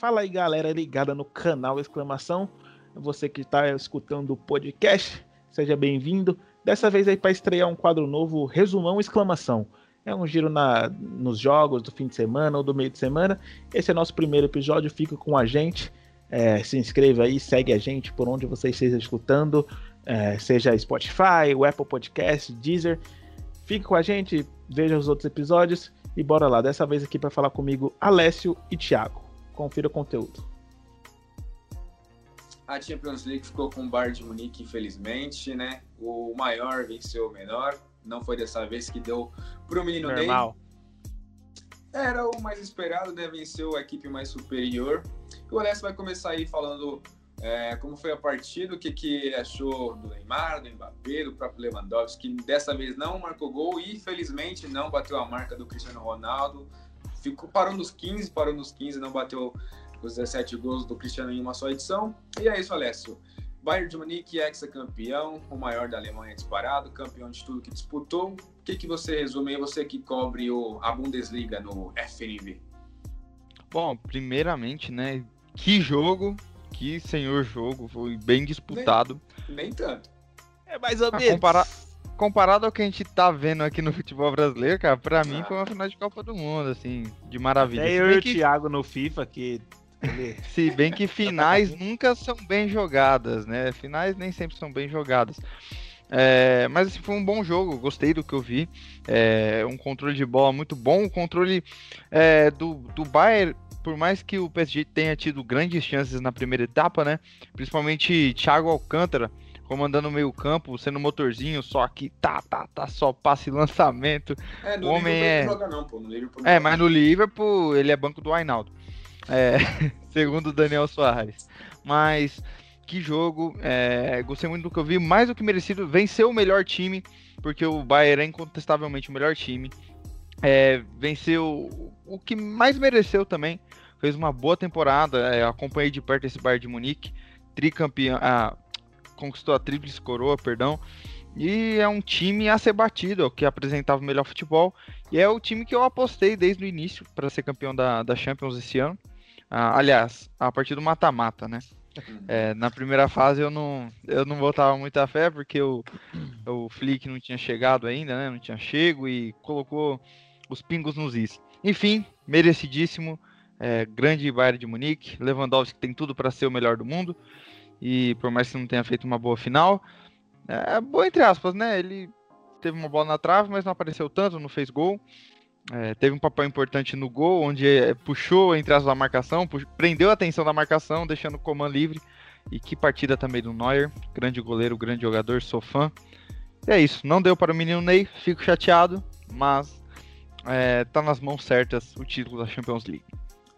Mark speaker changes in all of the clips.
Speaker 1: Fala aí, galera ligada no canal exclamação. Você que está escutando o podcast, seja bem-vindo. Dessa vez aí para estrear um quadro novo, resumão exclamação. É um giro na, nos jogos do fim de semana ou do meio de semana. Esse é nosso primeiro episódio, fica com a gente. É, se inscreva aí, segue a gente por onde você esteja escutando, é, seja Spotify, o Apple Podcast, Deezer. Fique com a gente, veja os outros episódios e bora lá. Dessa vez aqui para falar comigo, Alessio e Thiago. Confira o conteúdo.
Speaker 2: A Champions League ficou com o Bayern de Munique, infelizmente, né? O maior venceu o menor. Não foi dessa vez que deu pro menino
Speaker 1: Normal.
Speaker 2: Ney. Era o mais esperado, né? Venceu a equipe mais superior. E o Alessio vai começar aí falando é, como foi a partida, o que, que ele achou do Neymar, do Mbappé, do próprio Lewandowski, que dessa vez não marcou gol e, infelizmente, não bateu a marca do Cristiano Ronaldo. Ficou, parou nos 15, parou nos 15, não bateu os 17 gols do Cristiano em uma só edição. E é isso, Alessio. Bayern de Munique, ex-campeão, o maior da Alemanha disparado, campeão de tudo que disputou. O que, que você resume aí, você que cobre o, a Bundesliga no FNV?
Speaker 3: Bom, primeiramente, né, que jogo, que senhor jogo, foi bem disputado.
Speaker 2: Nem, nem tanto.
Speaker 1: É mais ou menos.
Speaker 3: compara- Comparado ao que a gente tá vendo aqui no futebol brasileiro, cara, pra mim foi uma final de Copa do Mundo, assim, de maravilha.
Speaker 1: Até eu e o
Speaker 3: que-
Speaker 1: Thiago no FIFA, que
Speaker 3: Se bem que finais nunca são bem jogadas, né? Finais nem sempre são bem jogadas. É, mas assim, foi um bom jogo, gostei do que eu vi. É, um controle de bola muito bom. O controle é, do, do Bayern, por mais que o PSG tenha tido grandes chances na primeira etapa, né? Principalmente Thiago Alcântara comandando o meio campo, sendo motorzinho, só que tá, tá, tá, só passe lançamento.
Speaker 2: É, no
Speaker 3: O homem
Speaker 2: Liverpool
Speaker 3: é-
Speaker 2: não joga não, pô. No Liverpool
Speaker 3: É, mas no Liverpool ele é banco do Ainaldo. É, segundo o Daniel Soares. Mas que jogo, é, gostei muito do que eu vi, mais do que merecido, venceu o melhor time, porque o Bayern é incontestavelmente o melhor time. É, venceu o que mais mereceu também, fez uma boa temporada, é, acompanhei de perto esse Bayern de Munique, tricampeão, ah, conquistou a tríplice coroa, perdão, e é um time a ser batido, é que apresentava o melhor futebol, e é o time que eu apostei desde o início para ser campeão da, da Champions esse ano. Ah, aliás, a partir do mata-mata, né?
Speaker 2: Uhum.
Speaker 3: É, na primeira fase eu não, eu não botava muita fé porque o, o Flick não tinha chegado ainda, né? Não tinha chego e colocou os pingos nos is. Enfim, merecidíssimo. é, grande Bayern de Munique. Lewandowski tem tudo para ser o melhor do mundo. E por mais que não tenha feito uma boa final, é boa entre aspas, né? Ele teve uma bola na trave, mas não apareceu tanto, não fez gol. É, teve um papel importante no gol, onde é, puxou entre as da marcação, prendeu a atenção da marcação, deixando o Coman livre. E que partida também do Neuer, grande goleiro, grande jogador, sou fã. E é isso, não deu para o menino Ney, fico chateado, mas é, tá nas mãos certas o título da Champions League.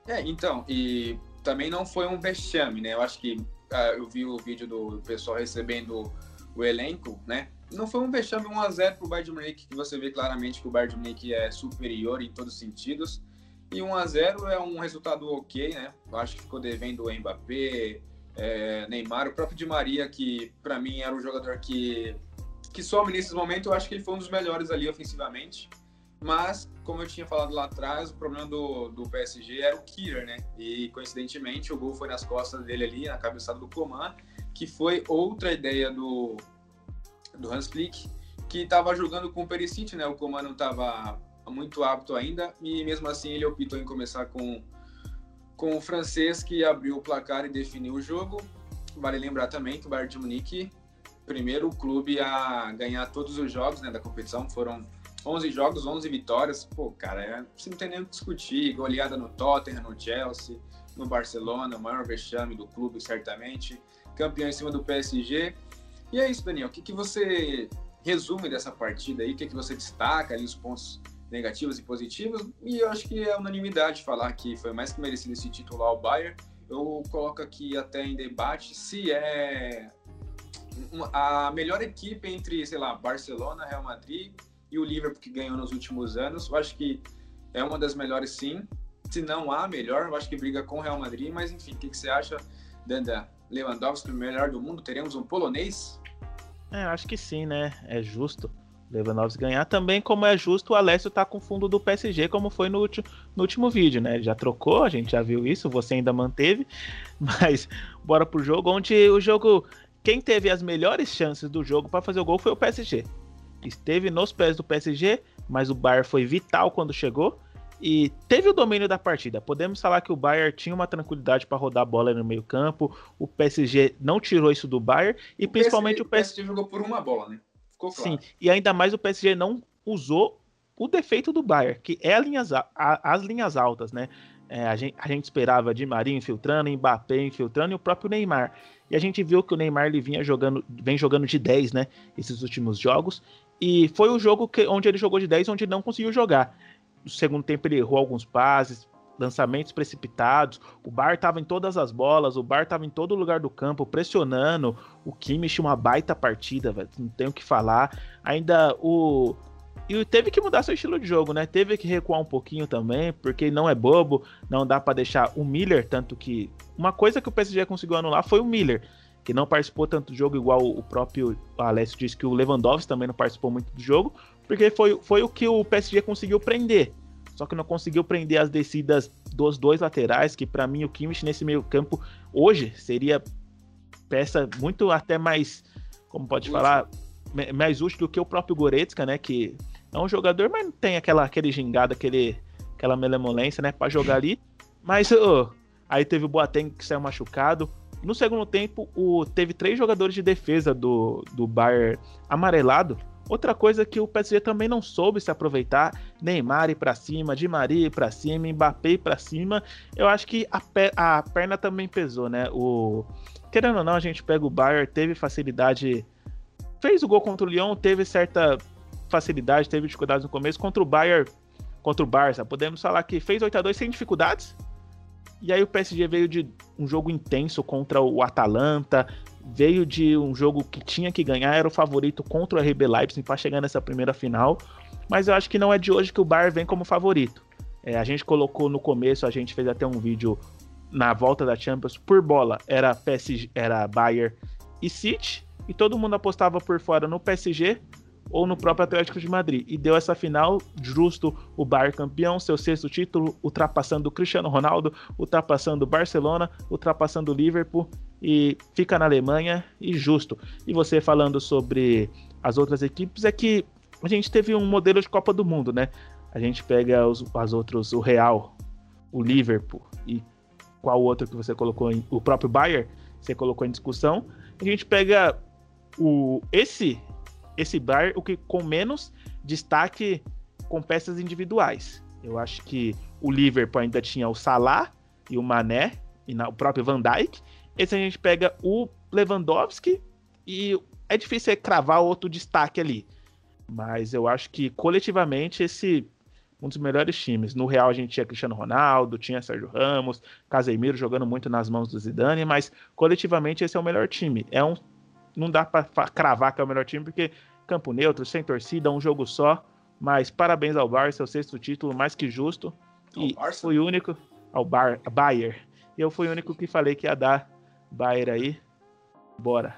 Speaker 2: É, então, e também não foi um vexame, né? Eu acho que eu vi o vídeo do pessoal recebendo o elenco, né? Não foi um vexame 1x0 pro Bayern de Munique, que você vê claramente que o Bayern de Munique é superior em todos os sentidos. E 1x0 é um resultado ok, né? Eu acho que ficou devendo o Mbappé, é, Neymar, o próprio Di Maria, que para mim era um jogador que, que some nesse momento, eu acho que ele foi um dos melhores ali ofensivamente. Mas, como eu tinha falado lá atrás, o problema do, do PSG era o Killer, né? E coincidentemente o gol foi nas costas dele ali, na cabeçada do Coman, que foi outra ideia do, do Hans Flick, que estava jogando com o Perisic, né? O Coman não estava muito apto ainda, e mesmo assim ele optou em começar com, com o francês, que abriu o placar e definiu o jogo. Vale lembrar também que o Bayern de Munique, primeiro clube a ganhar todos os jogos né, da competição, foram 11 jogos, 11 vitórias. Pô, cara, é, você não tem nem o que discutir. Goleada no Tottenham, no Chelsea, no Barcelona, o maior vexame do clube, certamente. Campeão em cima do PSG. E é isso, Daniel. O que, que você resume dessa partida aí? O que, que você destaca ali, os pontos negativos e positivos? E eu acho que é unanimidade falar que foi mais que merecido esse título ao Bayern. Eu coloco aqui até em debate se é a melhor equipe entre, sei lá, Barcelona, Real Madrid e o Liverpool que ganhou nos últimos anos. Eu acho que é uma das melhores, sim. Se não há melhor, eu acho que briga com o Real Madrid. Mas enfim, o que, que você acha, Danda? Lewandowski, o melhor do mundo? Teremos um polonês?
Speaker 1: É, acho que sim, né? É justo. Lewandowski ganhar, também como é justo o Alessio tá com o fundo do PSG, como foi no, último, no último vídeo, né? Ele já trocou, a gente já viu isso, você ainda manteve, mas bora pro jogo, onde o jogo, quem teve as melhores chances do jogo para fazer o gol foi o PSG. Esteve nos pés do PSG, mas o Bayern foi vital quando chegou e teve o domínio da partida. Podemos falar que o Bayern tinha uma tranquilidade para rodar a bola no meio-campo, o PSG não tirou isso do Bayern e
Speaker 2: O
Speaker 1: principalmente
Speaker 2: PSG,
Speaker 1: o PSG
Speaker 2: jogou por uma bola, né? Ficou claro.
Speaker 1: Sim, e ainda mais o PSG não usou o defeito do Bayern, que é as linhas, as linhas altas, né? É, a, gente, a gente esperava de Marinho infiltrando, Mbappé infiltrando e o próprio Neymar. E a gente viu que o Neymar ele vinha jogando, vem jogando de 10, né? Esses últimos jogos. E foi o jogo que, onde ele jogou de 10, onde não conseguiu jogar. No segundo tempo ele errou alguns passes, lançamentos precipitados. O Bar estava em todas as bolas, o Bar estava em todo lugar do campo, pressionando. O Kimmich uma baita partida, velho, não tenho o que falar. Ainda o e teve que mudar seu estilo de jogo, né? Teve que recuar um pouquinho também, porque não é bobo, não dá para deixar o Miller, tanto que uma coisa que o PSG conseguiu anular foi o Miller, que não participou tanto do jogo igual o próprio Alessio disse que o Lewandowski também não participou muito do jogo, porque foi, foi o que o PSG conseguiu prender. Só que não conseguiu prender as descidas dos dois laterais, que para mim o Kimmich nesse meio-campo hoje seria peça muito até mais, como pode
Speaker 2: Útil.
Speaker 1: falar, mais útil do que o próprio Goretzka, né, que é um jogador, mas não tem aquela aquele gingado, aquele aquela malemolência, né, para jogar ali. Mas ô, aí teve o Boateng que saiu machucado. No segundo tempo, o, teve três jogadores de defesa do, do Bayern amarelado. Outra coisa que o PSG também não soube se aproveitar, Neymar pra cima, Di Maria pra cima, Mbappé pra cima. Eu acho que a, a perna também pesou, né? O querendo ou não, a gente pega o Bayern, teve facilidade, fez o gol contra o Lyon, teve certa facilidade, teve dificuldades no começo contra o Bayern, contra o Barça. Podemos falar que fez 8 a 2 sem dificuldades. E aí o PSG veio de um jogo intenso contra o Atalanta, veio de um jogo que tinha que ganhar, era o favorito contra o RB Leipzig para chegar nessa primeira final. Mas eu acho que não é de hoje que o Bayern vem como favorito. É, a gente colocou no começo, a gente fez até um vídeo na volta da Champions por bola, era PSG, era Bayern e City, e todo mundo apostava por fora no PSG ou no próprio Atlético de Madrid. E deu essa final, justo o Bayern campeão, seu sexto título, ultrapassando o Cristiano Ronaldo, ultrapassando o Barcelona, ultrapassando o Liverpool e fica na Alemanha e justo. E você falando sobre as outras equipes é que a gente teve um modelo de Copa do Mundo, né? A gente pega os as outros, o Real, o Liverpool e qual outro que você colocou em, o próprio Bayern, você colocou em discussão. A gente pega o esse esse Bayern o que com menos destaque com peças individuais. Eu acho que o Liverpool ainda tinha o Salah e o Mané e na- o próprio Van Dijk. Esse a gente pega o Lewandowski e é difícil é cravar outro destaque ali. Mas eu acho que coletivamente esse um dos melhores times. No Real a gente tinha Cristiano Ronaldo, tinha Sérgio Ramos, Casemiro jogando muito nas mãos do Zidane, mas coletivamente esse é o melhor time. É um não dá pra fa- cravar que é o melhor time porque campo neutro, sem torcida, um jogo só. Mas parabéns ao Barça, seu sexto título, mais que justo. E fui o único ao Bar, Bayer. E eu fui o único que falei que ia dar Bayer aí. Bora.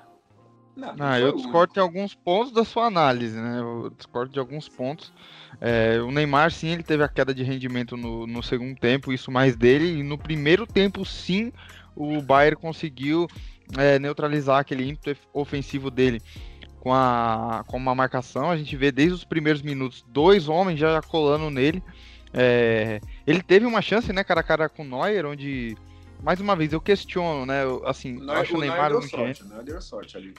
Speaker 2: Não,
Speaker 3: Ah,
Speaker 2: foi
Speaker 3: eu
Speaker 2: o
Speaker 3: discordo em alguns pontos da sua análise, né? Eu discordo de alguns pontos. É, o Neymar, sim, ele teve a queda de rendimento no, no segundo tempo, isso mais dele. E no primeiro tempo, sim, o Bayern conseguiu é, neutralizar aquele ímpeto ofensivo dele com, a, com uma marcação. A gente vê desde os primeiros minutos dois homens já colando nele. É, ele teve uma chance, né, cara a cara com o Neuer, onde, mais uma vez, eu questiono, né? eu, assim,
Speaker 2: Neuer,
Speaker 3: acho o
Speaker 2: o Neuer
Speaker 3: Neymar
Speaker 2: deu sorte, Neuer deu sorte ali.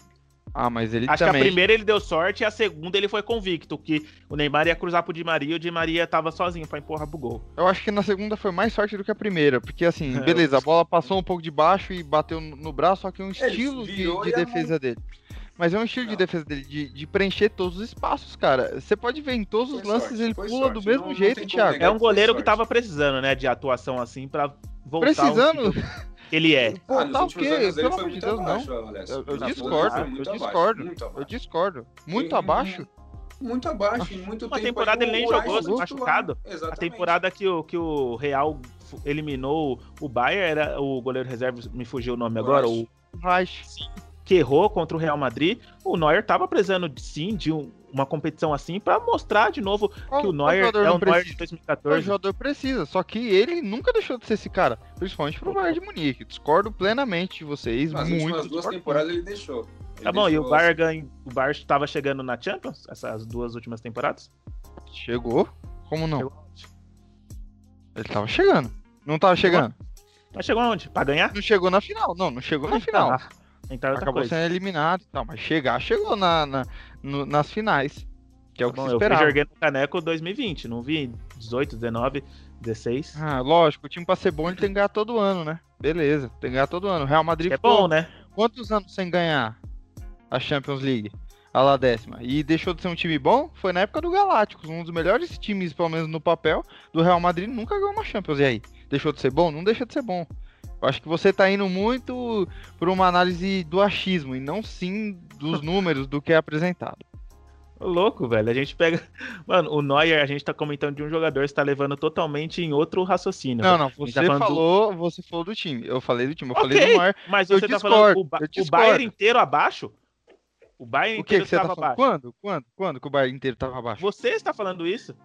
Speaker 3: Ah, mas ele
Speaker 1: Acho
Speaker 3: também.
Speaker 1: que a primeira ele deu sorte e a segunda ele foi convicto, que o Neymar ia cruzar pro Di Maria e o Di Maria tava sozinho pra empurrar pro gol.
Speaker 3: Eu acho que na segunda foi mais sorte do que a primeira, porque assim,
Speaker 1: É,
Speaker 3: beleza, a bola passou um pouco de baixo e bateu no braço, só que é um estilo de, de defesa dele. Mas é um estilo de
Speaker 2: Não.
Speaker 3: defesa dele, de, de preencher todos os espaços, cara. Você pode ver em todos os
Speaker 2: Foi
Speaker 3: lances,
Speaker 2: sorte,
Speaker 3: ele pula do
Speaker 2: sorte.
Speaker 3: mesmo
Speaker 2: Não- não
Speaker 3: jeito,
Speaker 2: como
Speaker 3: Thiago.
Speaker 1: É um goleiro que tava precisando, né, de atuação assim pra voltar
Speaker 3: Precisando?
Speaker 1: que ele é.
Speaker 3: Pô,
Speaker 2: Ah,
Speaker 3: tá o quê? Pelo amor de Deus, não. Eu, eu discordo, eu
Speaker 2: muito abaixo,
Speaker 3: discordo,
Speaker 2: muito
Speaker 3: eu
Speaker 2: abaixo.
Speaker 3: discordo. Muito
Speaker 2: E-
Speaker 3: abaixo?
Speaker 2: Muito abaixo, em muito
Speaker 1: Uma
Speaker 2: tempo.
Speaker 1: temporada ele nem jogou,
Speaker 2: titular.
Speaker 1: machucado.
Speaker 2: Exatamente.
Speaker 1: A temporada que o, que o Real eliminou o Bayern era o goleiro reserva, me fugiu o nome agora, o
Speaker 3: Reich.
Speaker 1: que errou contra o Real Madrid, o Neuer estava precisando sim de um, uma competição assim para mostrar de novo
Speaker 3: Qual-
Speaker 1: que o Neuer é o Neuer de
Speaker 3: O
Speaker 1: 2014.
Speaker 3: jogador precisa, só que ele nunca deixou de ser esse cara, principalmente pro Bayern de Munique. Discordo plenamente de vocês,
Speaker 2: Nas
Speaker 3: muito.
Speaker 2: últimas duas temporadas ele deixou. Ele
Speaker 1: Tá bom, e o
Speaker 2: deixou-
Speaker 1: Bayern ganha- o Bayern estava chegando na Champions essas duas últimas temporadas?
Speaker 3: Chegou? Como não?
Speaker 1: Chegou?
Speaker 3: Ele tava chegando. Não tava chegando?
Speaker 1: Mas chegou aonde? Pra ganhar?
Speaker 3: Não chegou na final, não, não chegou na final.
Speaker 1: Então é outra
Speaker 3: Acabou
Speaker 1: coisa.
Speaker 3: sendo eliminado e tal, mas chegar, chegou na, na- no- nas finais. Que é o que
Speaker 1: Bom,
Speaker 3: se
Speaker 1: eu vi
Speaker 3: esperava.
Speaker 1: Jorgando Caneco 2020, não vi 18, 19, 16.
Speaker 3: Ah, lógico, o time pra ser bom ele tem que ganhar todo ano, né? Beleza, tem que ganhar todo ano. O Real Madrid
Speaker 1: É
Speaker 3: ficou
Speaker 1: bom, né?
Speaker 3: quantos anos sem ganhar a Champions League? A lá décima. E deixou de ser um time bom? Foi na época do Galácticos, um dos melhores times, pelo menos no papel, do Real Madrid nunca ganhou uma Champions. E aí? Deixou de ser bom? Não deixa de ser bom. Eu acho que você tá indo muito por uma análise do achismo e não sim dos números do que é apresentado.
Speaker 1: Ô, Louco, velho. A gente pega. Mano, o Neuer, a gente tá comentando de um jogador, você tá levando totalmente em outro raciocínio.
Speaker 3: Não,
Speaker 1: velho.
Speaker 3: não,
Speaker 1: gente
Speaker 3: você
Speaker 1: tá falando do-
Speaker 3: falou, você falou do time. Eu falei do time, eu falei
Speaker 1: Ok,
Speaker 3: do Neuer.
Speaker 1: Mas
Speaker 3: Eu
Speaker 1: você tá
Speaker 3: discordo,
Speaker 1: falando o, Ba- o. Bayern inteiro abaixo? O Bayern
Speaker 3: O que,
Speaker 1: inteiro
Speaker 3: que você tá
Speaker 1: estava
Speaker 3: falando?
Speaker 1: abaixo.
Speaker 3: Quando? Quando? Quando que o Bayern inteiro tava abaixo?
Speaker 1: Você está falando isso?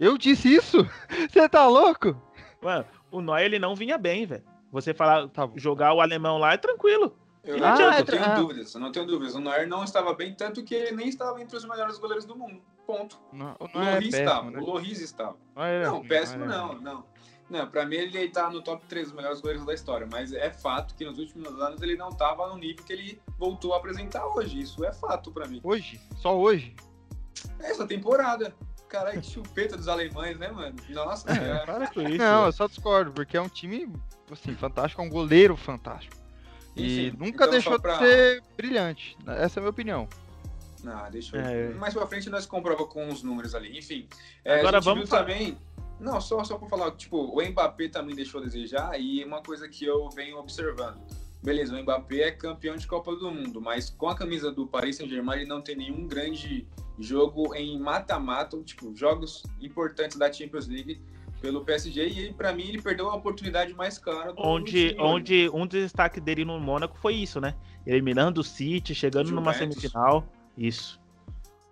Speaker 3: Eu disse isso? Você tá louco?
Speaker 1: Mano, o Neuer ele não vinha bem, velho. Você falar,
Speaker 3: Tá
Speaker 1: jogar o alemão lá é tranquilo.
Speaker 2: Eu não,
Speaker 1: não adianta.
Speaker 2: tenho
Speaker 3: Ah.
Speaker 2: dúvidas, eu não tenho dúvidas. O Neuer não estava bem, tanto que ele nem estava entre os melhores goleiros do mundo. Ponto.
Speaker 3: Não,
Speaker 2: O
Speaker 3: não é
Speaker 2: Loris
Speaker 3: péssimo,
Speaker 2: estava,
Speaker 3: né?
Speaker 2: o Loris estava.
Speaker 3: Não, é
Speaker 2: Não, péssimo
Speaker 3: é
Speaker 2: não,
Speaker 3: ruim.
Speaker 2: não. Não, pra mim ele tá no top 3 dos melhores goleiros da história, mas é fato que nos últimos anos ele não tava no nível que ele voltou a apresentar hoje. Isso é fato pra mim.
Speaker 3: Hoje? Só hoje?
Speaker 2: Essa temporada. Caralho, que chupeta dos alemães, né, mano? Nossa, é.
Speaker 1: Para com isso.
Speaker 3: não, eu só discordo, porque é um time, assim, fantástico, é um goleiro fantástico. E
Speaker 2: Enfim,
Speaker 3: nunca
Speaker 2: então
Speaker 3: deixou
Speaker 2: pra-
Speaker 3: de ser brilhante. Essa é a minha opinião.
Speaker 2: Não, deixa eu.
Speaker 1: É.
Speaker 2: Mais pra frente nós comprova com os números ali. Enfim. é,
Speaker 1: Agora
Speaker 2: a gente
Speaker 1: vamos
Speaker 2: também. Não, só, só pra falar, tipo, o Mbappé também deixou a desejar, e uma coisa que eu venho observando. Beleza, o Mbappé é campeão de Copa do Mundo, mas com a camisa do Paris Saint-Germain ele não tem nenhum grande jogo em mata-mata, tipo, jogos importantes da Champions League pelo PSG, e pra mim ele perdeu a oportunidade mais clara do
Speaker 1: Onde,
Speaker 2: time
Speaker 1: onde um dos destaques dele no Mônaco foi isso, né? Eliminando o City, chegando numa
Speaker 2: Juventus.
Speaker 1: semifinal. Isso.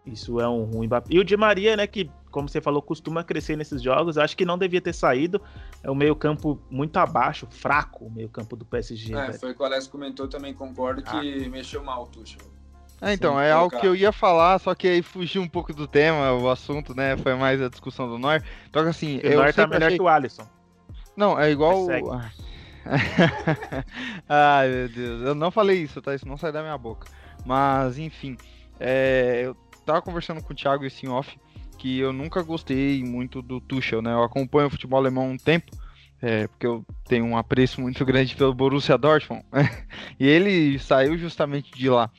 Speaker 1: Isso é um ruim. E o Di Maria, né, que, como você falou, costuma crescer nesses jogos, acho que não devia ter saído. É um meio-campo muito abaixo, fraco, o meio-campo do PSG.
Speaker 2: É,
Speaker 1: velho.
Speaker 2: foi o que o Alex comentou, também concordo
Speaker 1: Ah.
Speaker 2: que mexeu mal o Tuchel.
Speaker 3: É, então,
Speaker 2: Sim,
Speaker 3: é algo que eu ia falar, só que aí fugiu um pouco do tema, o assunto, né? Foi mais a discussão do Neuer. Então, assim,
Speaker 1: o
Speaker 3: eu
Speaker 1: Neuer tá melhor
Speaker 3: achei...
Speaker 1: que o Alisson.
Speaker 3: Não, é igual. Ai, meu Deus. Eu não falei isso, tá? Isso não sai da minha boca. Mas, enfim. é, Eu tava conversando com o Thiago esse em off que eu nunca gostei muito do Tuchel, né? Eu acompanho o futebol alemão há um tempo. é, porque eu tenho um apreço muito grande pelo Borussia Dortmund. e ele saiu justamente de lá.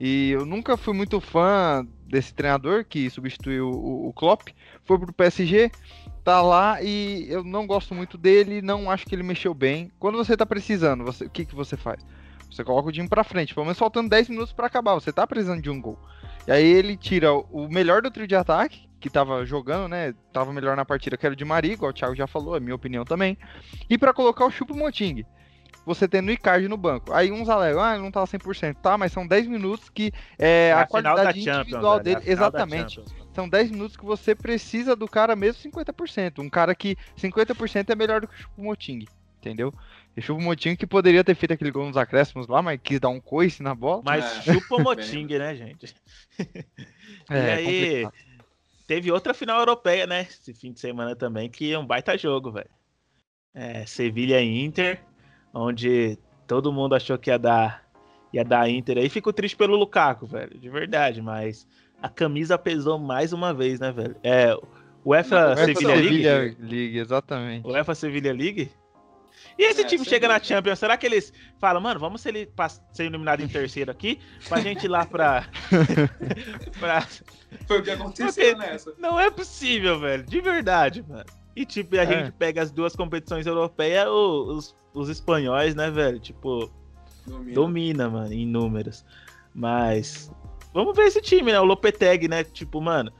Speaker 3: E eu nunca fui muito fã desse treinador que substituiu o, o Klopp. Foi pro PSG, tá lá e eu não gosto muito dele, não acho que ele mexeu bem. Quando você tá precisando, você, o que, que você faz? Você coloca o time pra frente, pelo menos faltando 10 minutos pra acabar, você tá precisando de um gol. E aí ele tira o melhor do trio de ataque, que tava jogando, né? Tava melhor na partida, que era o de Maria, igual o Thiago já falou, é minha opinião também. E pra colocar o Chupo Moting. Você tendo o Icardi no banco. Aí uns alegam, ah, ele não tá 100%. Tá, mas são 10 minutos que é,
Speaker 1: É
Speaker 3: a,
Speaker 1: final
Speaker 3: qualidade individual
Speaker 1: velho, é a
Speaker 3: dele. Exatamente. São 10 minutos que você precisa do cara mesmo 50%. Um cara que 50% é melhor do que o Chupomoting, entendeu? E o Chupomoting que poderia ter feito aquele gol nos acréscimos lá, mas quis dar um coice na bola.
Speaker 1: Mas
Speaker 2: É,
Speaker 1: chupa o Moting, né, gente?
Speaker 3: É,
Speaker 1: e aí,
Speaker 3: complicado.
Speaker 1: teve outra final europeia, né? Esse fim de semana também, que é um baita jogo, velho. É, Sevilha e Inter, onde todo mundo achou que ia dar, ia dar Inter. Aí fico triste pelo Lukaku, velho, de verdade, mas a camisa pesou mais uma vez, né, velho? É, o UEFA Sevilha League?
Speaker 3: League, exatamente.
Speaker 1: O UEFA Sevilha League? E esse
Speaker 2: É,
Speaker 1: time chega na. Champions, será que eles falam, mano, vamos ser, ser eliminado em terceiro aqui, pra gente ir lá pra... pra...
Speaker 2: Foi o que aconteceu
Speaker 1: Porque-
Speaker 2: nessa.
Speaker 1: Não é possível, velho, de verdade, mano. E tipo, a
Speaker 3: É.
Speaker 1: gente pega as duas competições europeias, os, os espanhóis, né, velho, tipo,
Speaker 2: Domina.
Speaker 1: domina, mano, em números. Mas vamos ver esse time, né? O Lopetegui, né? Tipo, mano,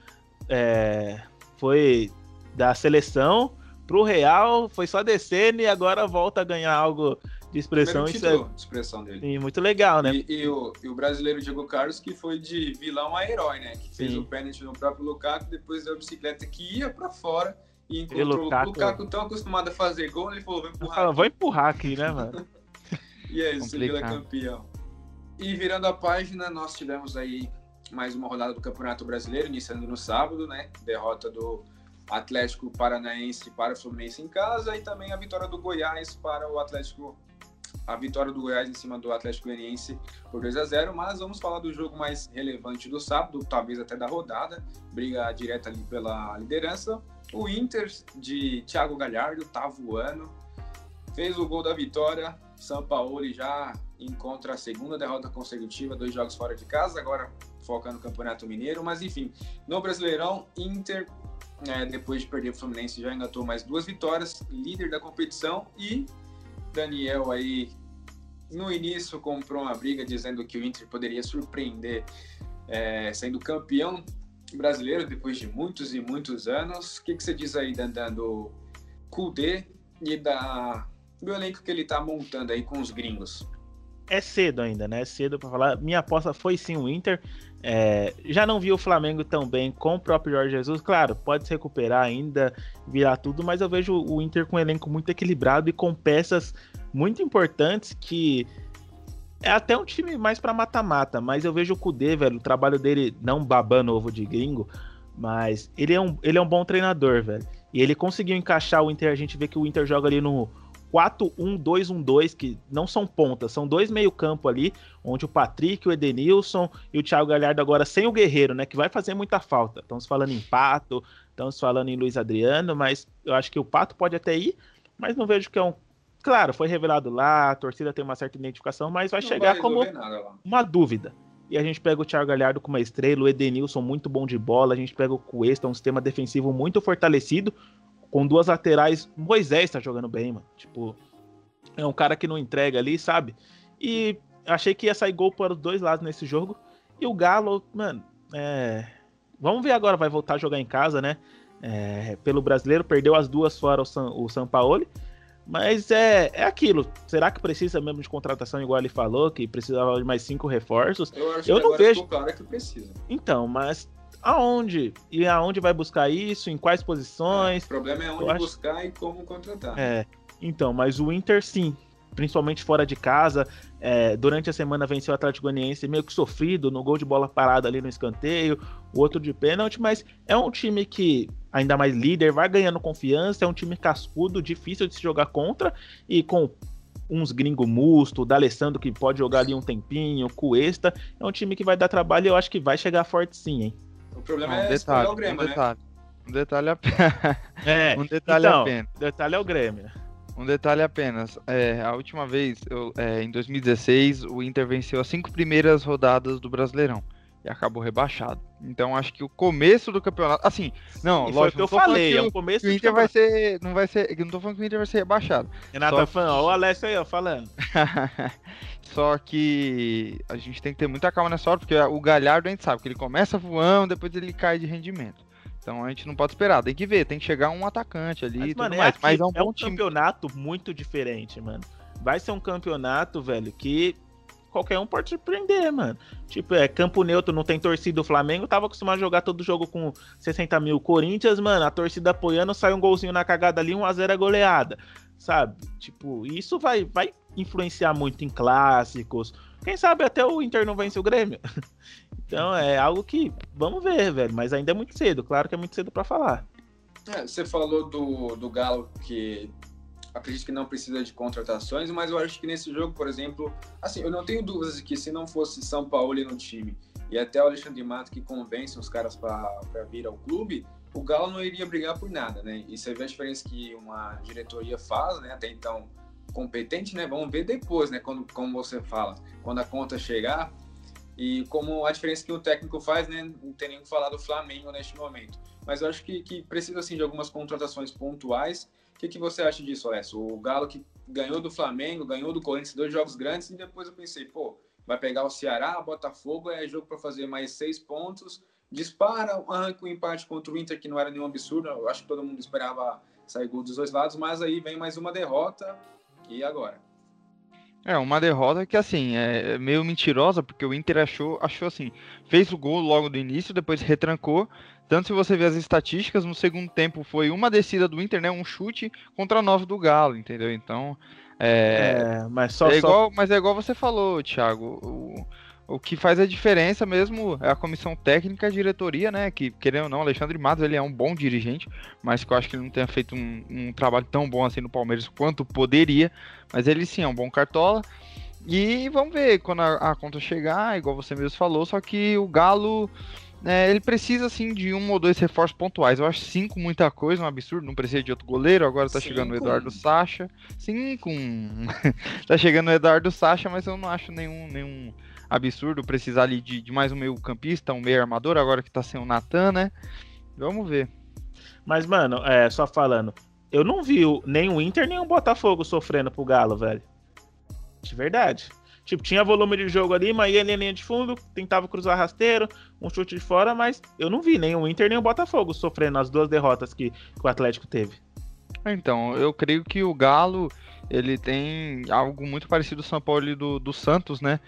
Speaker 1: é, foi da seleção pro Real, foi só descendo e agora volta a ganhar algo de expressão.
Speaker 2: Isso é... de expressão dele.
Speaker 1: Sim, muito legal, né?
Speaker 2: E, e, o, e, o, brasileiro Diego Carlos, que foi de vilão a herói, né? Que fez Sim. o pênalti no próprio Lukaku, depois deu a bicicleta que ia para fora e encontrou Lukaku, o Lukaku tão acostumado a fazer gol, ele falou, vou empurrar. Fala,
Speaker 1: vou empurrar aqui, né, mano?
Speaker 2: e é isso, Vila campeão. E virando a página, nós tivemos aí mais uma rodada do Campeonato Brasileiro, iniciando no sábado, né? Derrota do Atlético Paranaense para o Fluminense em casa e também a vitória do Goiás para o Atlético a vitória do Goiás em cima do Atlético Goianiense por 2 a 0, mas vamos falar do jogo mais relevante do sábado, talvez até da rodada, briga direta ali pela liderança. O Inter de Thiago Galhardo tá voando, fez o gol da vitória. São Paulo já encontra a segunda derrota consecutiva, dois jogos fora de casa, agora foca no Campeonato Mineiro, mas enfim, no Brasileirão, Inter é, depois de perder o Fluminense, já engatou mais duas vitórias, líder da competição e Daniel aí no início comprou uma briga dizendo que o Inter poderia surpreender é, sendo campeão brasileiro depois de muitos e muitos anos. O que, que você diz aí, Dandan, do Kudê e da, do elenco que ele está montando aí com os gringos?
Speaker 1: É cedo ainda, né? É cedo para falar. Minha aposta foi sim o Inter. É, já não vi o Flamengo tão bem com o próprio Jorge Jesus. Claro, pode se recuperar ainda, virar tudo, mas eu vejo o Inter com um elenco muito equilibrado e com peças muito importantes que é até um time mais para mata-mata, mas eu vejo o Kudê, velho, o trabalho dele, não babando ovo de gringo, mas ele é um, ele é um bom treinador, velho. E ele conseguiu encaixar o Inter, a gente vê que o Inter joga ali no 4-1-2-1-2, que não são pontas, são dois meio-campo ali, onde o Patrick, o Edenilson e o Thiago Galhardo agora sem o Guerreiro, né? Que vai fazer muita falta. Estamos falando em Pato, estamos falando em Luiz Adriano, mas eu acho que o Pato pode até ir, mas não vejo que é um. Claro, foi revelado lá, a torcida tem uma certa identificação, mas vai não chegar vai como uma dúvida. E a gente pega o Thiago Galhardo com uma estrela, o Edenilson muito bom de bola, a gente pega o Cuesta, um sistema defensivo muito fortalecido, com duas laterais. Moisés tá jogando bem, mano. Tipo, é um cara que não entrega ali, sabe? E achei que ia sair gol para os dois lados nesse jogo. E o Galo, mano, é... vamos ver agora, vai voltar a jogar em casa, né? É... pelo brasileiro, perdeu as duas fora o São, o São Paulo. Mas é, é aquilo. Será que precisa mesmo de contratação, igual ele falou, que precisava de mais cinco reforços?
Speaker 2: Eu acho Eu que não vejo. Claro que precisa.
Speaker 1: Então, mas aonde? E aonde vai buscar isso? Em quais posições?
Speaker 2: É, o problema é onde acho... buscar e como contratar.
Speaker 1: É. Então, mas o Inter sim, principalmente fora de casa. É, durante a semana venceu o Atlético Goianiense meio que sofrido no gol de bola parada ali no escanteio, o outro de pênalti, mas é um time que, ainda mais líder, vai ganhando confiança, é um time cascudo, difícil de se jogar contra, e com uns gringo musto, o D'Alessandro que pode jogar ali um tempinho, o Cuesta, é um time que vai dar trabalho e eu acho que vai chegar forte sim, hein.
Speaker 2: O problema um é detalhe, o Grêmio, um
Speaker 3: né? detalhe.
Speaker 2: né?
Speaker 3: Um detalhe apenas.
Speaker 1: É, um detalhe então, apenas. detalhe é o Grêmio.
Speaker 3: Um detalhe apenas. É, a última vez, eu, é, em 2016, o Inter venceu as cinco primeiras rodadas do Brasileirão e acabou rebaixado. Então acho que o começo do campeonato, assim, não, e lógico,
Speaker 1: que eu falei, é o começo
Speaker 3: o Inter vai ser, não vai ser, não tô falando que o Inter vai ser rebaixado.
Speaker 1: Renato Só... fã, ó, o Alessio aí, ó, falando.
Speaker 3: Só que a gente tem que ter muita calma nessa hora, porque o Galhardo a gente sabe que ele começa voando, depois ele cai de rendimento. Então a gente não pode esperar, tem que ver, tem que chegar um atacante ali mas, mano, é. Aqui,
Speaker 1: mas é um, é um campeonato muito diferente, mano. Vai ser um campeonato, velho, que qualquer um pode surpreender, mano. Tipo, é campo neutro, não tem torcida. O Flamengo tava acostumado a jogar todo jogo com 60 mil. Corinthians, mano, a torcida apoiando, sai um golzinho na cagada ali, 1x0 é goleada. Sabe? Tipo, isso vai, vai influenciar muito em clássicos. Quem sabe até o Inter não vence o Grêmio. Então é algo que vamos ver, velho. Mas ainda é muito cedo. Claro que é muito cedo para falar.
Speaker 2: É, você falou do, do Galo que acredito que não precisa de contratações, mas eu acho que nesse jogo, por exemplo, assim, eu não tenho dúvidas de que se não fosse São Paulo no time e até o Alexandre Mato que convence os caras para vir ao clube, o Galo não iria brigar por nada, né? E você vê a diferença que uma diretoria faz, né? Até então competente, né? Vamos ver depois, né? Quando, como você fala, quando a conta chegar e como a diferença que o técnico faz, né? Não tem nem que falar do Flamengo neste momento. Mas eu acho que, que precisa, assim, de algumas contratações pontuais. O que, que você acha disso, Alessio? O Galo que ganhou do Flamengo, ganhou do Corinthians, dois jogos grandes, e depois eu pensei, pô, vai pegar o Ceará, Botafogo, é jogo para fazer mais seis pontos, dispara, arranca o um empate contra o Inter, que não era nenhum absurdo, eu acho que todo mundo esperava sair gol dos dois lados, mas aí vem mais uma derrota, e agora?
Speaker 3: É, uma derrota que, assim, é meio mentirosa, porque o Inter achou, achou assim, fez o gol logo do início, depois retrancou. Tanto se você ver as estatísticas, no segundo tempo foi uma descida do Inter, né? Um chute contra nove do Galo, entendeu? Então. É, é mas só, é igual, só... Mas é igual você falou, Thiago. O, o que faz a diferença mesmo é a comissão técnica e a diretoria, né? Que, querendo ou não, Alexandre Matos ele é um bom dirigente, mas que eu acho que ele não tenha feito um, um trabalho tão bom assim no Palmeiras quanto poderia. Mas ele sim é um bom cartola. E vamos ver quando a, a conta chegar, igual você mesmo falou, só que o Galo. É, ele precisa assim de um ou dois reforços pontuais. Eu acho cinco muita coisa, um absurdo. Não precisa de outro goleiro. Agora tá cinco. chegando o Eduardo Sacha. Cinco. tá chegando o Eduardo Sacha, mas eu não acho nenhum, nenhum absurdo precisar ali de, de mais um meio campista, um meio armador, agora que tá sem o Natan, né? Vamos ver.
Speaker 1: Mas, mano, é, só falando, eu não vi nem o Inter nem o Botafogo sofrendo pro Galo, velho. De verdade. Tipo, tinha volume de jogo ali, mas ia linha de fundo, tentava cruzar rasteiro, um chute de fora, mas eu não vi nem o Inter nem o Botafogo sofrendo as duas derrotas que, que o Atlético teve.
Speaker 3: Então, eu creio que o Galo ele tem algo muito parecido do São Paulo e do, do Santos, né?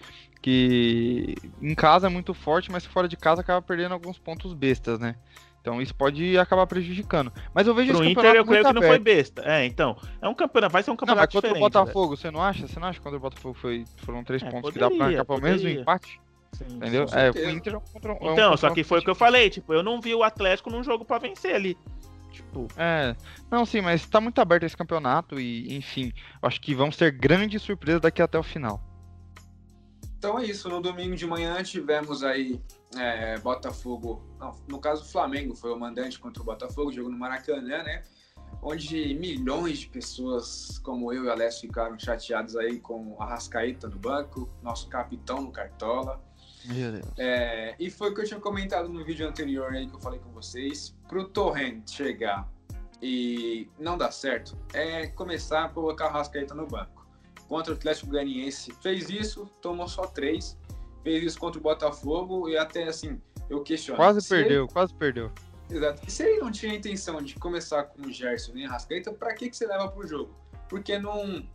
Speaker 3: Que em casa é muito forte, mas fora de casa acaba perdendo alguns pontos bestas, né? Então isso pode acabar prejudicando. Mas eu vejo
Speaker 1: Pro esse Inter, campeonato eu creio que aberto. não foi besta. É, então. É um campeonato, vai ser um campeonato não, mas
Speaker 3: contra o Botafogo, velho. você não acha? Você não acha que contra o Botafogo foi, foram três é, pontos poderia, que dá pra pelo menos o empate? Sim, Entendeu? É, o Inter é
Speaker 1: contra, é Então, só que foi o que eu falei, tipo, eu não vi o Atlético num jogo para vencer ali.
Speaker 3: Tipo... É, não, sim, mas tá muito aberto esse campeonato e, enfim, acho que vamos ter grandes surpresas daqui até o final.
Speaker 2: Então é isso. No domingo de manhã tivemos aí é, Botafogo, não, no caso o Flamengo foi o mandante contra o Botafogo, jogo no Maracanã, né? Onde milhões de pessoas como eu e o Alessio ficaram chateados aí com a Rascaeta no banco, nosso capitão no Cartola. É, e foi o que eu tinha comentado no vídeo anterior aí que eu falei com vocês. Pro Torrent chegar e não dar certo, é começar a colocar a Rascaeta no banco contra o Atlético Goianiense fez isso, tomou só três. Fez isso contra o Botafogo e até assim, eu questiono.
Speaker 3: Quase perdeu, ele... quase perdeu.
Speaker 2: Exato. E se ele não tinha intenção de começar com o Gerson nem Rascaeta, pra que, que você leva pro jogo? Porque num,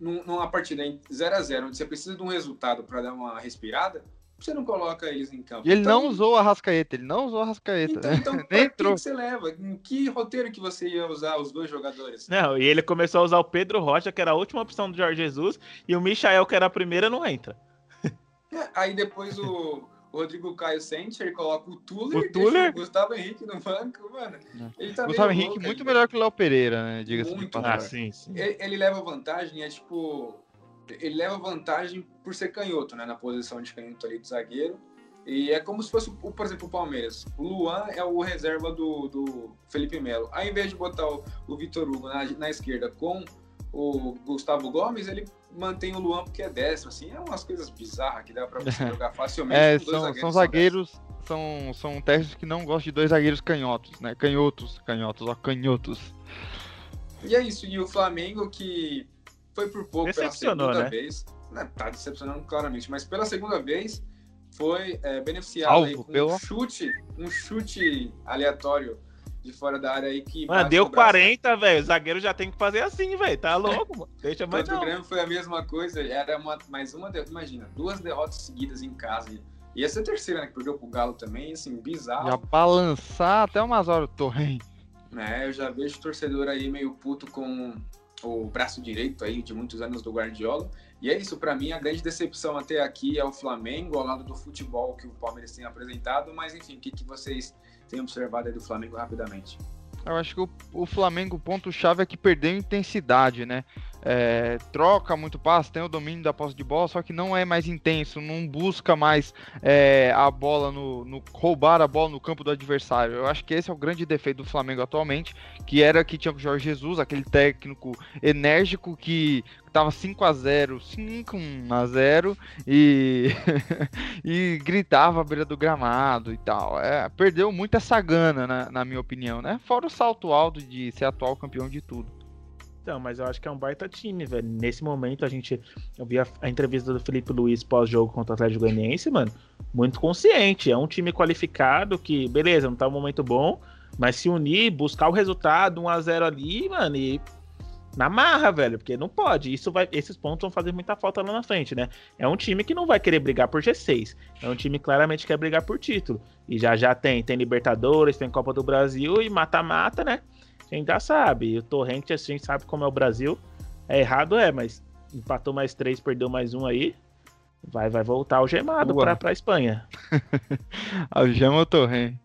Speaker 2: num, numa partida em 0x0, onde você precisa de um resultado para dar uma respirada, você não coloca eles em campo?
Speaker 3: E ele então, não usou a Rascaeta, ele não usou a Rascaeta.
Speaker 2: Então, então Nem entrou. que você leva? Em que roteiro que você ia usar os dois jogadores?
Speaker 1: Não, e ele começou a usar o Pedro Rocha, que era a última opção do Jorge Jesus, e o Michael, que era a primeira, não entra.
Speaker 2: É, aí depois o, o Rodrigo Caio sente, ele coloca o Tuller, o, Tuller? o Gustavo Henrique no banco, mano.
Speaker 3: Ele tá Gustavo Henrique louco, muito melhor que o Léo Pereira, né? Diga-se
Speaker 2: de passagem. Ah, sim, sim. Ele, ele leva vantagem, é tipo ele leva vantagem por ser canhoto, né? Na posição de canhoto ali do zagueiro. E é como se fosse, por exemplo, o Palmeiras. O Luan é o reserva do, do Felipe Melo. Ao invés de botar o, o Vitor Hugo na, na, esquerda com o Gustavo Gomes, ele mantém o Luan porque é destro. Assim, é umas coisas bizarras que dá para você jogar facilmente.
Speaker 3: É, são, zagueiros, são zagueiros, são, são testes que não gostam de dois zagueiros canhotos, né? Canhotos, canhotos, ó, canhotos.
Speaker 2: E é isso. E o Flamengo que foi por pouco pela segunda né? vez. Né, tá decepcionando claramente, mas pela segunda vez foi é, beneficiado Alvo, aí com pelo... um chute, um chute aleatório de fora da área aí que.
Speaker 1: Mano, deu 40, velho. O zagueiro já tem que fazer assim, velho. Tá louco, mano. Deixa mais.
Speaker 2: O Grêmio foi a mesma coisa. Era uma, mais uma. Imagina, duas derrotas seguidas em casa. E essa é a terceira, né? Que perdeu pro Galo também, assim, bizarro.
Speaker 3: Já balançar até umas horas o Torren.
Speaker 2: É, eu já vejo o torcedor aí meio puto com o braço direito aí de muitos anos do Guardiola. E é isso, para mim, a grande decepção até aqui é o Flamengo, ao lado do futebol que o Palmeiras tem apresentado. Mas, enfim, o que, que vocês têm observado aí do Flamengo rapidamente?
Speaker 3: Eu acho que o, o Flamengo, ponto-chave é que perdeu intensidade, né? É, troca muito passe, tem o domínio da posse de bola, só que não é mais intenso, não busca mais é, a bola no, no, roubar a bola no campo do adversário. Eu acho que esse é o grande defeito do Flamengo atualmente, que era que tinha o Jorge Jesus, aquele técnico enérgico que tava 5 a 0 5 a 0 e, e gritava à beira do gramado e tal. É, perdeu muito essa gana, na, na minha opinião, né? Fora o salto alto de ser atual campeão de tudo.
Speaker 1: Então, mas eu acho que é um baita time, velho. Nesse momento, a gente. Eu vi a, a entrevista do Felipe Luiz pós-jogo contra o Atlético Goianiense, mano. Muito consciente. É um time qualificado que, beleza, não tá um momento bom, mas se unir, buscar o resultado, 1x0 ali, mano, e na marra, velho, porque não pode. Isso vai, esses pontos vão fazer muita falta lá na frente, né? É um time que não vai querer brigar por G6. É um time que claramente quer brigar por título. E já já tem, tem Libertadores, tem Copa do Brasil e mata-mata, né? A gente já sabe. E o Torrente, assim, sabe como é o Brasil. É errado, é, mas empatou mais três, perdeu mais um aí. Vai, vai voltar o gemado pra, pra Espanha.
Speaker 3: Algema o Torrente.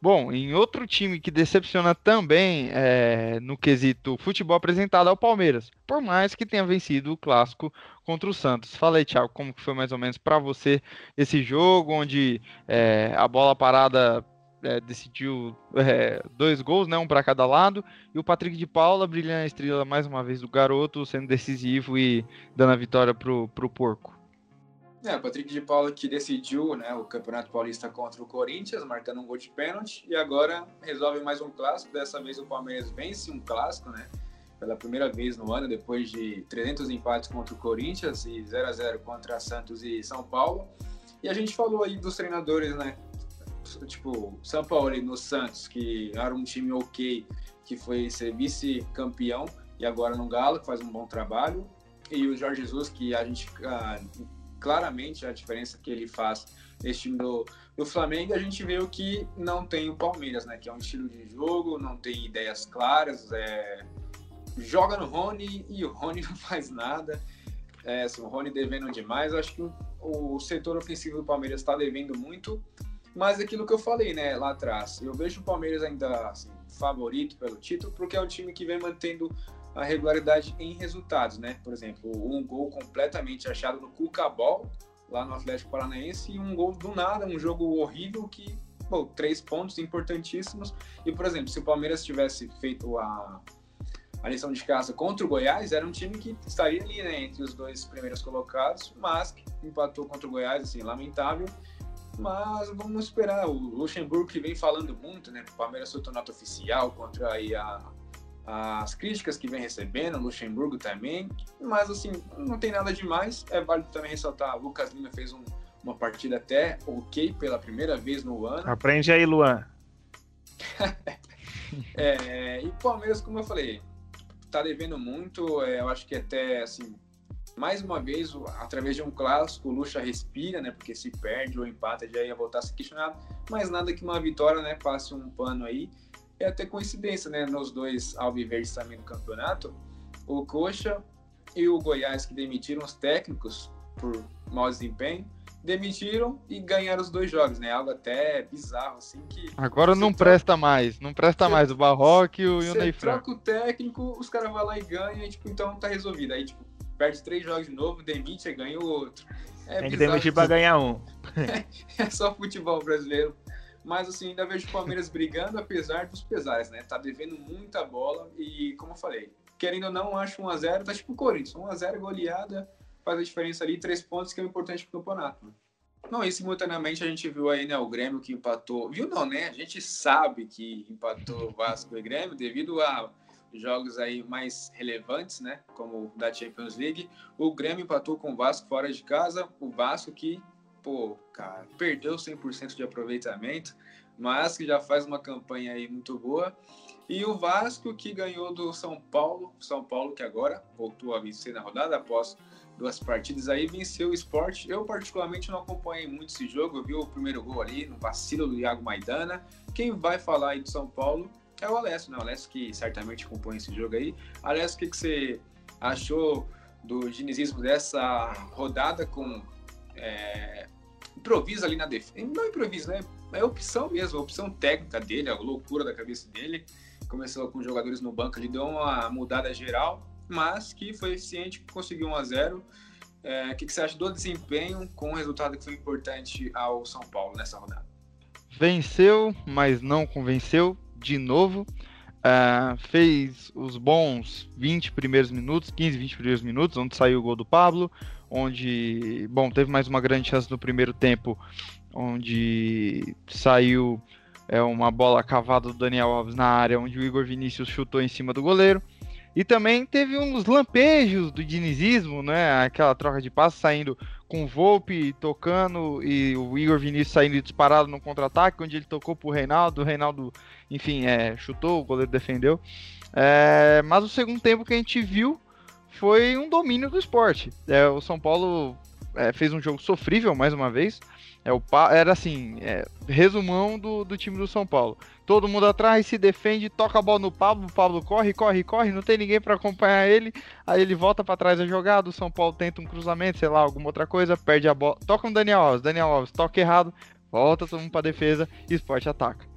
Speaker 3: Bom, em outro time que decepciona também é, no quesito futebol apresentado é o Palmeiras, por mais que tenha vencido o clássico contra o Santos. Fala aí, Thiago, como que foi mais ou menos para você esse jogo, onde é, a bola parada é, decidiu é, dois gols, né, um para cada lado, e o Patrick de Paula brilhando a estrela mais uma vez do garoto, sendo decisivo e dando a vitória pro, pro Porco.
Speaker 2: É, o Patrick de Paula que decidiu né, o Campeonato Paulista contra o Corinthians, marcando um gol de pênalti, e agora resolve mais um clássico. Dessa vez o Palmeiras vence um clássico, né? Pela primeira vez no ano, depois de 300 empates contra o Corinthians e 0 a 0 contra Santos e São Paulo. E a gente falou aí dos treinadores, né? Tipo, São Paulo e no Santos, que era um time ok, que foi ser vice-campeão, e agora no Galo, que faz um bom trabalho. E o Jorge Jesus, que a gente ah, claramente a diferença que ele faz nesse time do, do Flamengo, a gente vê o que não tem o Palmeiras, né? Que é um estilo de jogo, não tem ideias claras, é... joga no Rony e o Rony não faz nada. É, assim, o Rony devendo demais, acho que o, o setor ofensivo do Palmeiras está devendo muito, mas aquilo que eu falei, né, lá atrás, eu vejo o Palmeiras ainda assim, favorito pelo título, porque é um time que vem mantendo a regularidade em resultados, né? Por exemplo, um gol completamente achado no Cucabol, lá no Atlético Paranaense, e um gol do nada, um jogo horrível que, bom, três pontos importantíssimos. E, por exemplo, se o Palmeiras tivesse feito a, a lição de casa contra o Goiás, era um time que estaria ali, né, entre os dois primeiros colocados, mas empatou contra o Goiás, assim, lamentável. Mas vamos esperar. O Luxemburgo que vem falando muito, né? O Palmeiras soltou nota oficial contra aí a, as críticas que vem recebendo, Luxemburgo também, mas assim, não tem nada demais. É válido também ressaltar, o Lucas Lima fez um, uma partida até ok pela primeira vez no ano.
Speaker 1: Aprende aí, Luan.
Speaker 2: é, e Palmeiras, como eu falei, tá devendo muito, é, eu acho que até assim, mais uma vez, através de um clássico, o Lucha respira, né? Porque se perde ou empata, já ia voltar a se questionar. Mas nada que uma vitória, né? Passe um pano aí é até coincidência, né? Nos dois alviverdes também no campeonato, o Coxa e o Goiás, que demitiram os técnicos por mau desempenho, demitiram e ganharam os dois jogos, né? Algo até bizarro, assim, que...
Speaker 3: Agora não troca... presta mais, não presta mais o Barroque e o Ney Franco.
Speaker 2: troca o técnico, os caras vão lá e ganham, e, tipo, então tá resolvido. Aí, tipo, perde três jogos de novo, demite e ganha o outro.
Speaker 1: É Tem que demitir pra ganhar um.
Speaker 2: é só futebol brasileiro mas assim, ainda vejo o Palmeiras brigando, apesar dos pesares, né? Tá devendo muita bola e, como eu falei, querendo ou não, acho 1x0, tá tipo o Corinthians, 1x0 goleada, faz a diferença ali, três pontos que é o importante pro campeonato. Né? Não, e simultaneamente a gente viu aí, né, o Grêmio que empatou, viu não, né? A gente sabe que empatou Vasco e Grêmio devido a jogos aí mais relevantes, né, como o da Champions League. O Grêmio empatou com o Vasco fora de casa, o Vasco que pô, cara, perdeu 100% de aproveitamento, mas que já faz uma campanha aí muito boa. E o Vasco que ganhou do São Paulo, São Paulo que agora voltou a vencer na rodada após duas partidas aí, venceu o esporte. Eu particularmente não acompanhei muito esse jogo, eu vi o primeiro gol ali no vacilo do Iago Maidana. Quem vai falar aí do São Paulo é o Alessio, né? O Alessio que certamente compõe esse jogo aí. Alessio, o que, que você achou do dinizismo dessa rodada com é, improvisa ali na defesa. Não improvisa, né? É opção mesmo, a opção técnica dele, a loucura da cabeça dele. Começou com jogadores no banco, ele deu uma mudada geral, mas que foi eficiente, conseguiu 1 a 0 é, O que, que você acha do desempenho com o resultado que foi importante ao São Paulo nessa rodada?
Speaker 3: Venceu, mas não convenceu de novo. Uh, fez os bons 20 primeiros minutos, 15, 20 primeiros minutos, onde saiu o gol do Pablo, onde, bom, teve mais uma grande chance no primeiro tempo, onde saiu é, uma bola cavada do Daniel Alves na área, onde o Igor Vinícius chutou em cima do goleiro. E também teve uns lampejos do dinizismo, né? Aquela troca de passos saindo com o Volpe tocando e o Igor Vinícius saindo disparado no contra-ataque, onde ele tocou pro Reinaldo, o Reinaldo, enfim, é, chutou, o goleiro defendeu. É, mas o segundo tempo que a gente viu foi um domínio do esporte. É, o São Paulo é, fez um jogo sofrível mais uma vez. É, o, era assim, é, resumão do, do time do São Paulo. Todo mundo atrás, se defende, toca a bola no Pablo, o Pablo corre, corre, corre, não tem ninguém para acompanhar ele. Aí ele volta para trás da jogada, o São Paulo tenta um cruzamento, sei lá, alguma outra coisa, perde a bola, toca no Daniel Alves, Daniel Alves toca errado, volta todo mundo para defesa esporte ataca.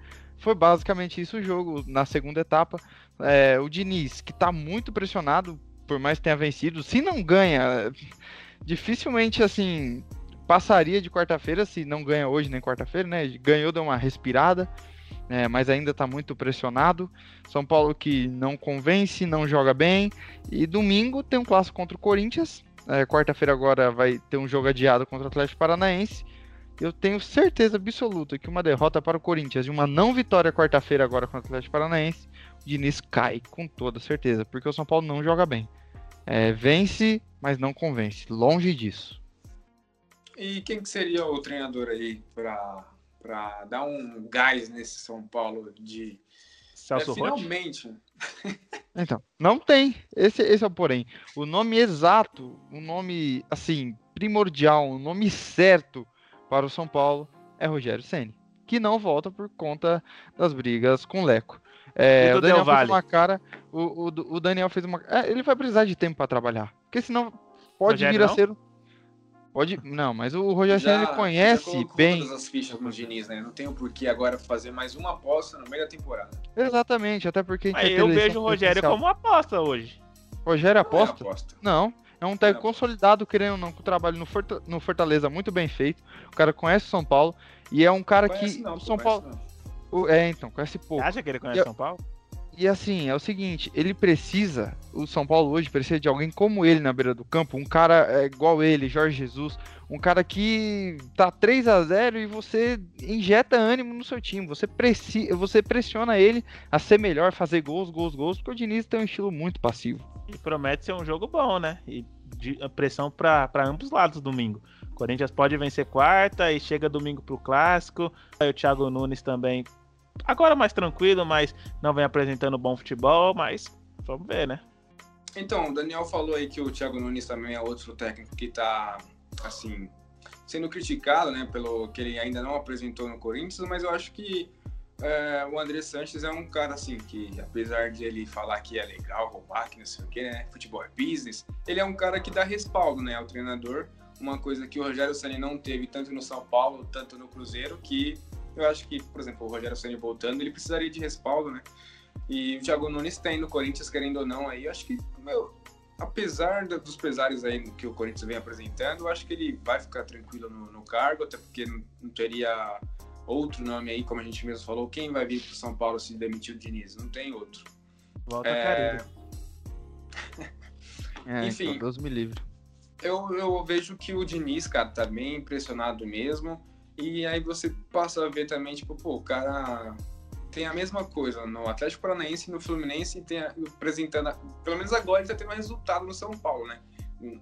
Speaker 3: Foi basicamente isso o jogo na segunda etapa. É, o Diniz, que tá muito pressionado, por mais que tenha vencido, se não ganha, dificilmente assim passaria de quarta-feira, se não ganha hoje nem quarta-feira, né? Ganhou, deu uma respirada, né? mas ainda está muito pressionado. São Paulo que não convence, não joga bem. E domingo tem um clássico contra o Corinthians. É, quarta-feira agora vai ter um jogo adiado contra o Atlético Paranaense. Eu tenho certeza absoluta que uma derrota para o Corinthians e uma não vitória quarta-feira agora contra o Atlético Paranaense, o Diniz cai com toda certeza, porque o São Paulo não joga bem. É, vence, mas não convence. Longe disso.
Speaker 2: E quem que seria o treinador aí para dar um gás nesse São Paulo de
Speaker 1: Celso
Speaker 2: é, finalmente?
Speaker 3: Então, não tem. Esse, esse é o porém. O nome exato, o nome assim primordial, o nome certo para o São Paulo é Rogério Ceni, que não volta por conta das brigas com o Leco. É, o Daniel fez uma cara. O, o, o Daniel fez uma. É, ele vai precisar de tempo para trabalhar, porque senão pode Rogério vir a não? ser Pode, não, mas o Rogério Senna conhece bem.
Speaker 2: todas as fichas no Diniz, né? Não tem o porquê agora fazer mais uma aposta no meio da temporada.
Speaker 3: Exatamente, até porque.
Speaker 1: Mas eu vejo o Rogério como aposta hoje.
Speaker 3: Rogério aposta? Não, é aposta. não, é um técnico consolidado, querendo ou não, com o trabalho no, Fortaleza muito bem feito. O cara conhece o São Paulo e é um cara conhece que. Não, São Paulo. Não. É, então, conhece pouco. Você
Speaker 1: acha que ele conhece e, São Paulo?
Speaker 3: E assim, é o seguinte, ele precisa, o São Paulo hoje precisa de alguém como ele na beira do campo, um cara é, igual ele, Jorge Jesus, um cara que tá 3 a 0 e você injeta ânimo no seu time, você, pressi você pressiona ele a ser melhor, fazer gols, gols, gols, porque o Diniz tem um estilo muito passivo.
Speaker 1: E promete ser um jogo bom, né? E de, pressão para ambos lados domingo. Corinthians pode vencer quarta e chega domingo pro clássico. Aí o Thiago Nunes também Agora mais tranquilo, mas não vem apresentando bom futebol, mas vamos ver, né?
Speaker 2: Então, o Daniel falou aí que o Thiago Nunes também é outro técnico que tá, assim, sendo criticado, né, pelo que ele ainda não apresentou no Corinthians, mas eu acho que é, o André Sanches é um cara, assim, que apesar de ele falar que é legal roubar, que não sei o que, né, futebol é business, ele é um cara que dá respaldo, né, ao treinador, uma coisa que o Rogério Ceni não teve tanto no São Paulo, tanto no Cruzeiro, que eu acho que, por exemplo, o Rogério Ceni voltando, ele precisaria de respaldo, né? E o Thiago Nunes tem no Corinthians, querendo ou não, aí eu acho que, meu, apesar dos pesares aí que o Corinthians vem apresentando, eu acho que ele vai ficar tranquilo no, no cargo, até porque não, não, teria outro nome aí, como a gente mesmo falou, quem vai vir para São Paulo se demitir o Diniz? Não tem outro.
Speaker 1: Volta é...
Speaker 3: é, Enfim, então, Deus me livre.
Speaker 2: Eu, eu vejo que o Diniz, cara, tá bem impressionado mesmo. E aí você passa a ver também, tipo, pô, o cara tem a mesma coisa no Atlético Paranaense e no Fluminense e tem apresentando, pelo menos agora ele tá tendo resultado no São Paulo, né?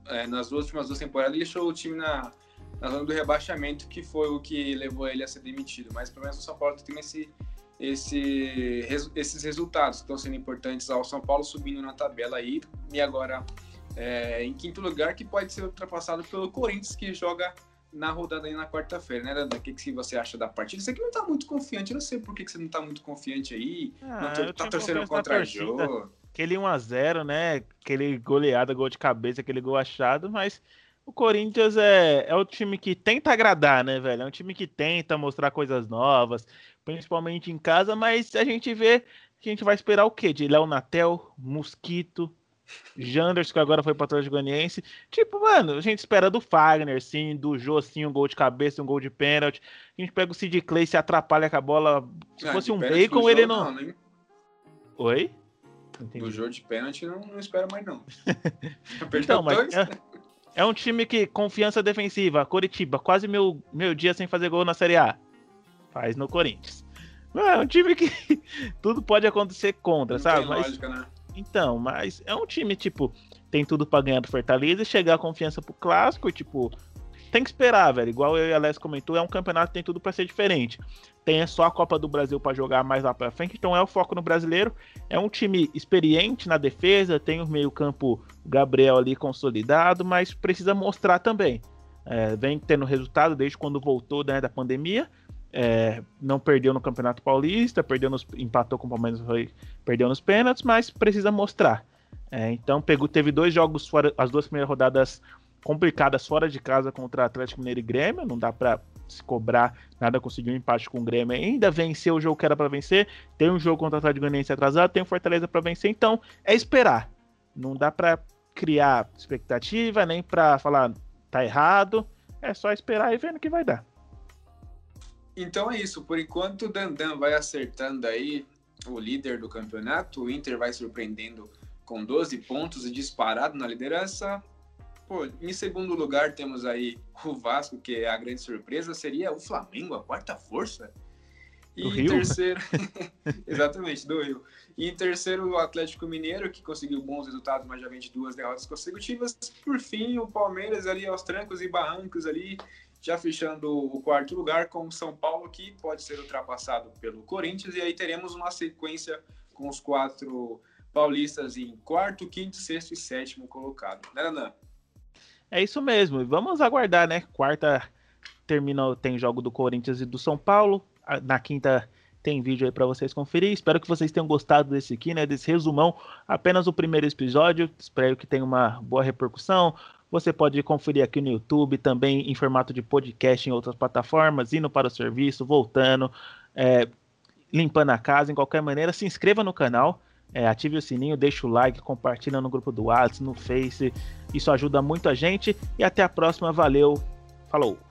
Speaker 2: É, nas duas últimas duas temporadas ele deixou o time na, na zona do rebaixamento, que foi o que levou ele a ser demitido. Mas pelo menos o São Paulo tem esse, esse, esses resultados que estão sendo importantes ao São Paulo subindo na tabela aí. E agora é, em quinto lugar, que pode ser ultrapassado pelo Corinthians, que joga na rodada aí na quarta-feira, né, Danda? O que, que você acha da partida? Você que não tá muito confiante, eu não sei por que, que você não tá muito confiante aí. Ah, não tá torcendo contra a Jô.
Speaker 1: Aquele 1x0, né? Aquele goleada, gol de cabeça, aquele gol achado, mas o Corinthians é, é o time que tenta agradar, né, velho? É um time que tenta mostrar coisas novas, principalmente em casa, mas a gente vê que a gente vai esperar o quê? De Léo Natel, Mosquito, Janders, que agora foi para o Goianiense. Tipo, mano, a gente espera do Fagner, sim, do Jô, sim, um gol de cabeça, um gol de pênalti. A gente pega o Sid Clay, se atrapalha com a bola. Se ah, fosse um bacon, ele não. não Oi?
Speaker 2: Entendi. Do jogo de pênalti não, não espera mais, não.
Speaker 1: então, mas é, é, um time que confiança defensiva. Coritiba, quase meu, meu dia sem fazer gol na Série A. Faz no Corinthians. É um time que tudo pode acontecer contra, não sabe? Mas, lógica, né? Então, mas é um time, tipo, tem tudo para ganhar do Fortaleza e chegar a confiança pro clássico, tipo, tem que esperar, velho. Igual eu e a Les comentou, é um campeonato que tem tudo para ser diferente. Tem só a Copa do Brasil para jogar mais lá para frente, então é o foco no brasileiro. É um time experiente na defesa, tem o meio-campo Gabriel ali consolidado, mas precisa mostrar também. É, vem tendo resultado desde quando voltou né, da pandemia. É, não perdeu no Campeonato Paulista, perdeu nos, empatou com o Palmeiras, foi, perdeu nos pênaltis, mas precisa mostrar. É, então pegou, teve dois jogos fora, as duas primeiras rodadas complicadas fora de casa contra Atlético Mineiro e Grêmio, não dá para se cobrar nada, conseguiu um empate com o Grêmio ainda, venceu o jogo que era para vencer, tem um jogo contra o Atlético Goianiense atrasado, tem o Fortaleza para vencer, então é esperar. Não dá para criar expectativa, nem para falar tá errado, é só esperar e ver no que vai dar.
Speaker 2: Então é isso. Por enquanto, o Dandan vai acertando aí o líder do campeonato. O Inter vai surpreendendo com 12 pontos e disparado na liderança. Pô, em segundo lugar, temos aí o Vasco, que é a grande surpresa. Seria o Flamengo, a quarta força.
Speaker 1: E do em Rio? terceiro.
Speaker 2: Exatamente, do Rio. E em terceiro, o Atlético Mineiro, que conseguiu bons resultados, mas já vem de duas derrotas consecutivas. Por fim, o Palmeiras ali aos trancos e barrancos ali, já fechando o quarto lugar com o São Paulo, que pode ser ultrapassado pelo Corinthians, e aí teremos uma sequência com os quatro paulistas em quarto, quinto, sexto e sétimo colocado. Né, Renan?
Speaker 1: É isso mesmo. Vamos aguardar, né? Quarta termina, tem jogo do Corinthians e do São Paulo. Na quinta tem vídeo aí para vocês conferir. Espero que vocês tenham gostado desse aqui, né? Desse resumão. Apenas o primeiro episódio. Espero que tenha uma boa repercussão. Você pode conferir aqui no YouTube, também em formato de podcast em outras plataformas, indo para o serviço, voltando, é, limpando a casa, em qualquer maneira. Se inscreva no canal, é, ative o sininho, deixa o like, compartilha no grupo do WhatsApp, no Face. Isso ajuda muito a gente. E até a próxima. Valeu. Falou.